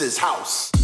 This is house.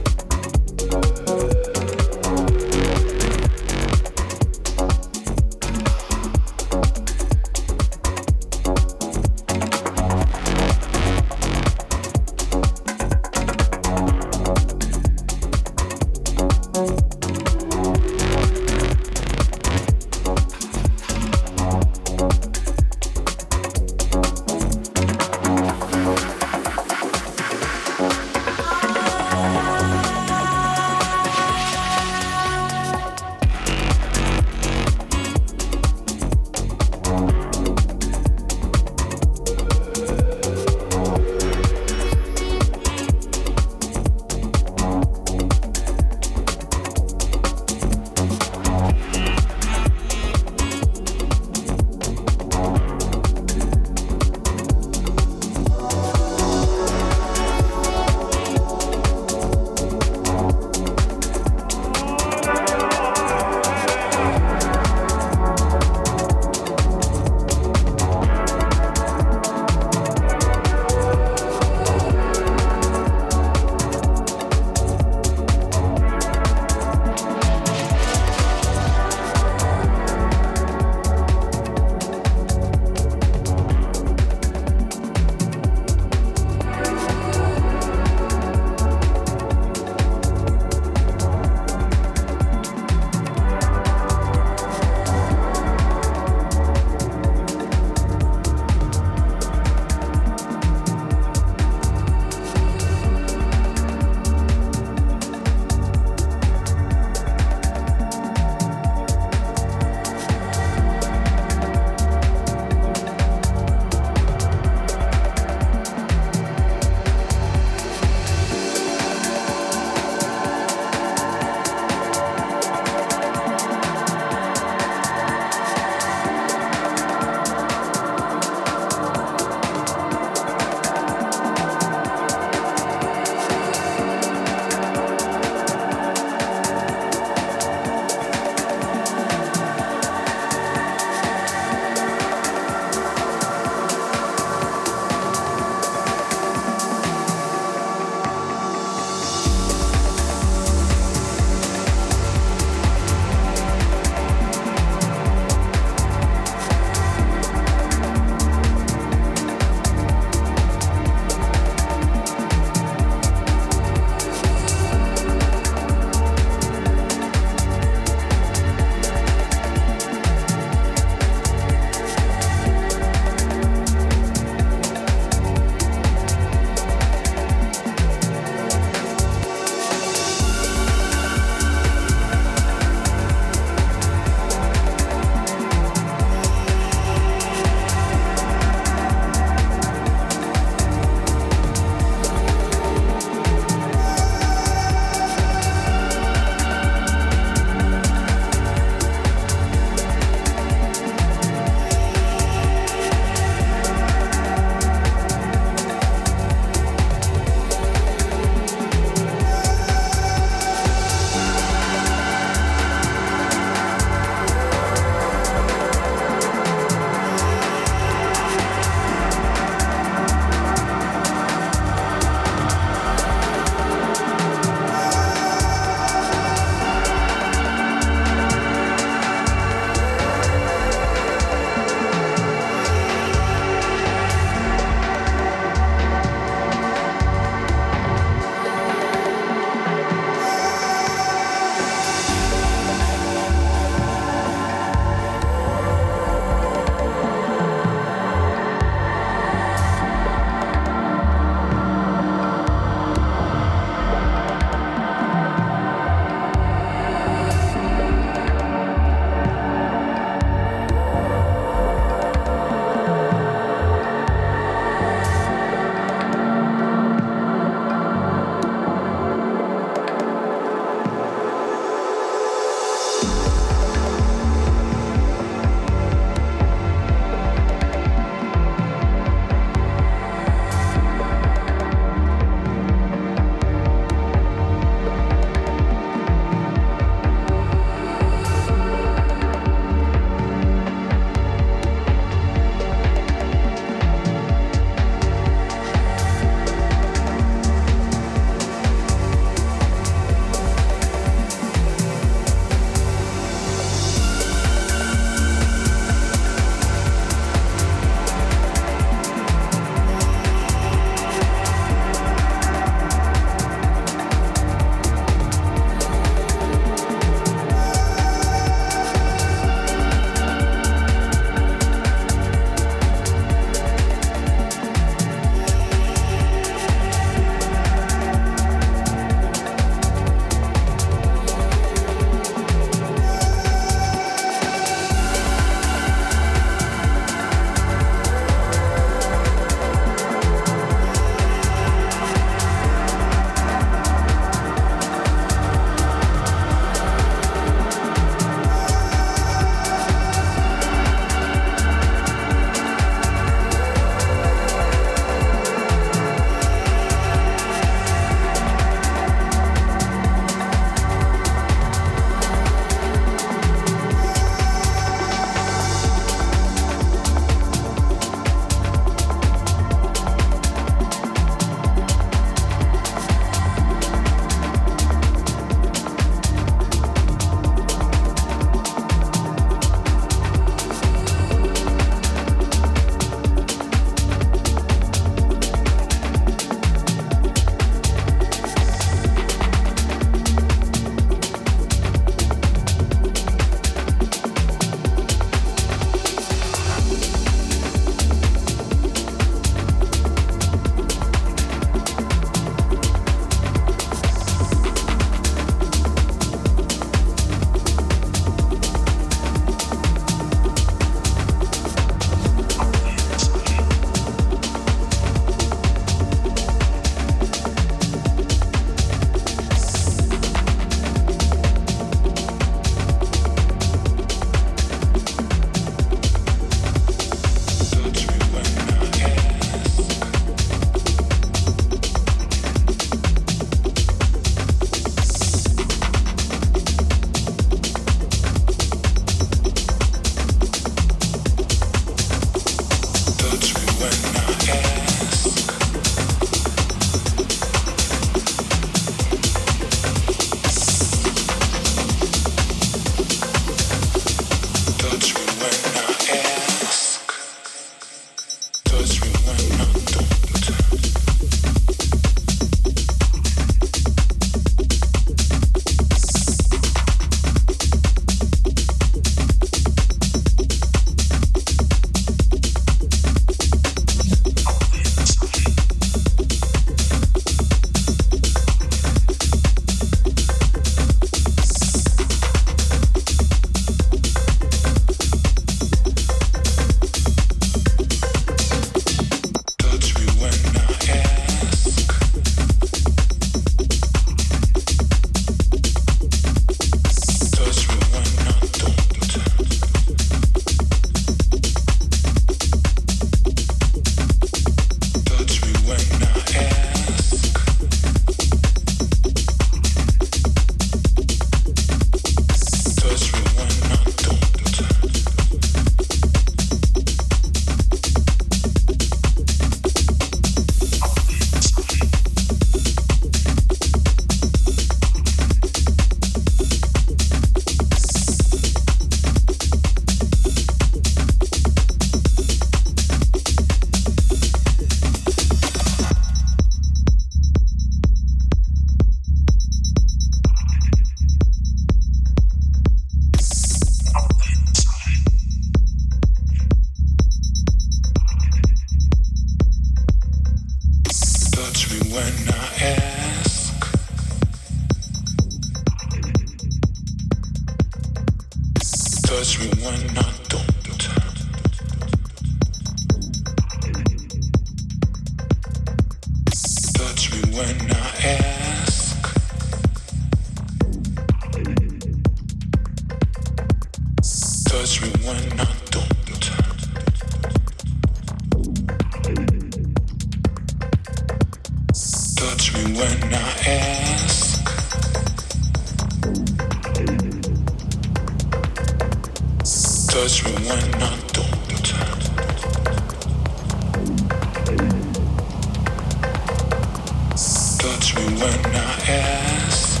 touch me when I ask.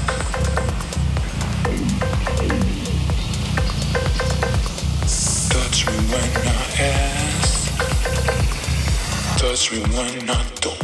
Touch me when I ask. Touch me when I don't.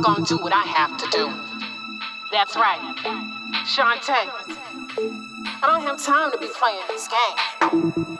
gonna do what I have to do. That's right. Shantae, I don't have time to be playing this game.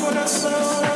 Coração.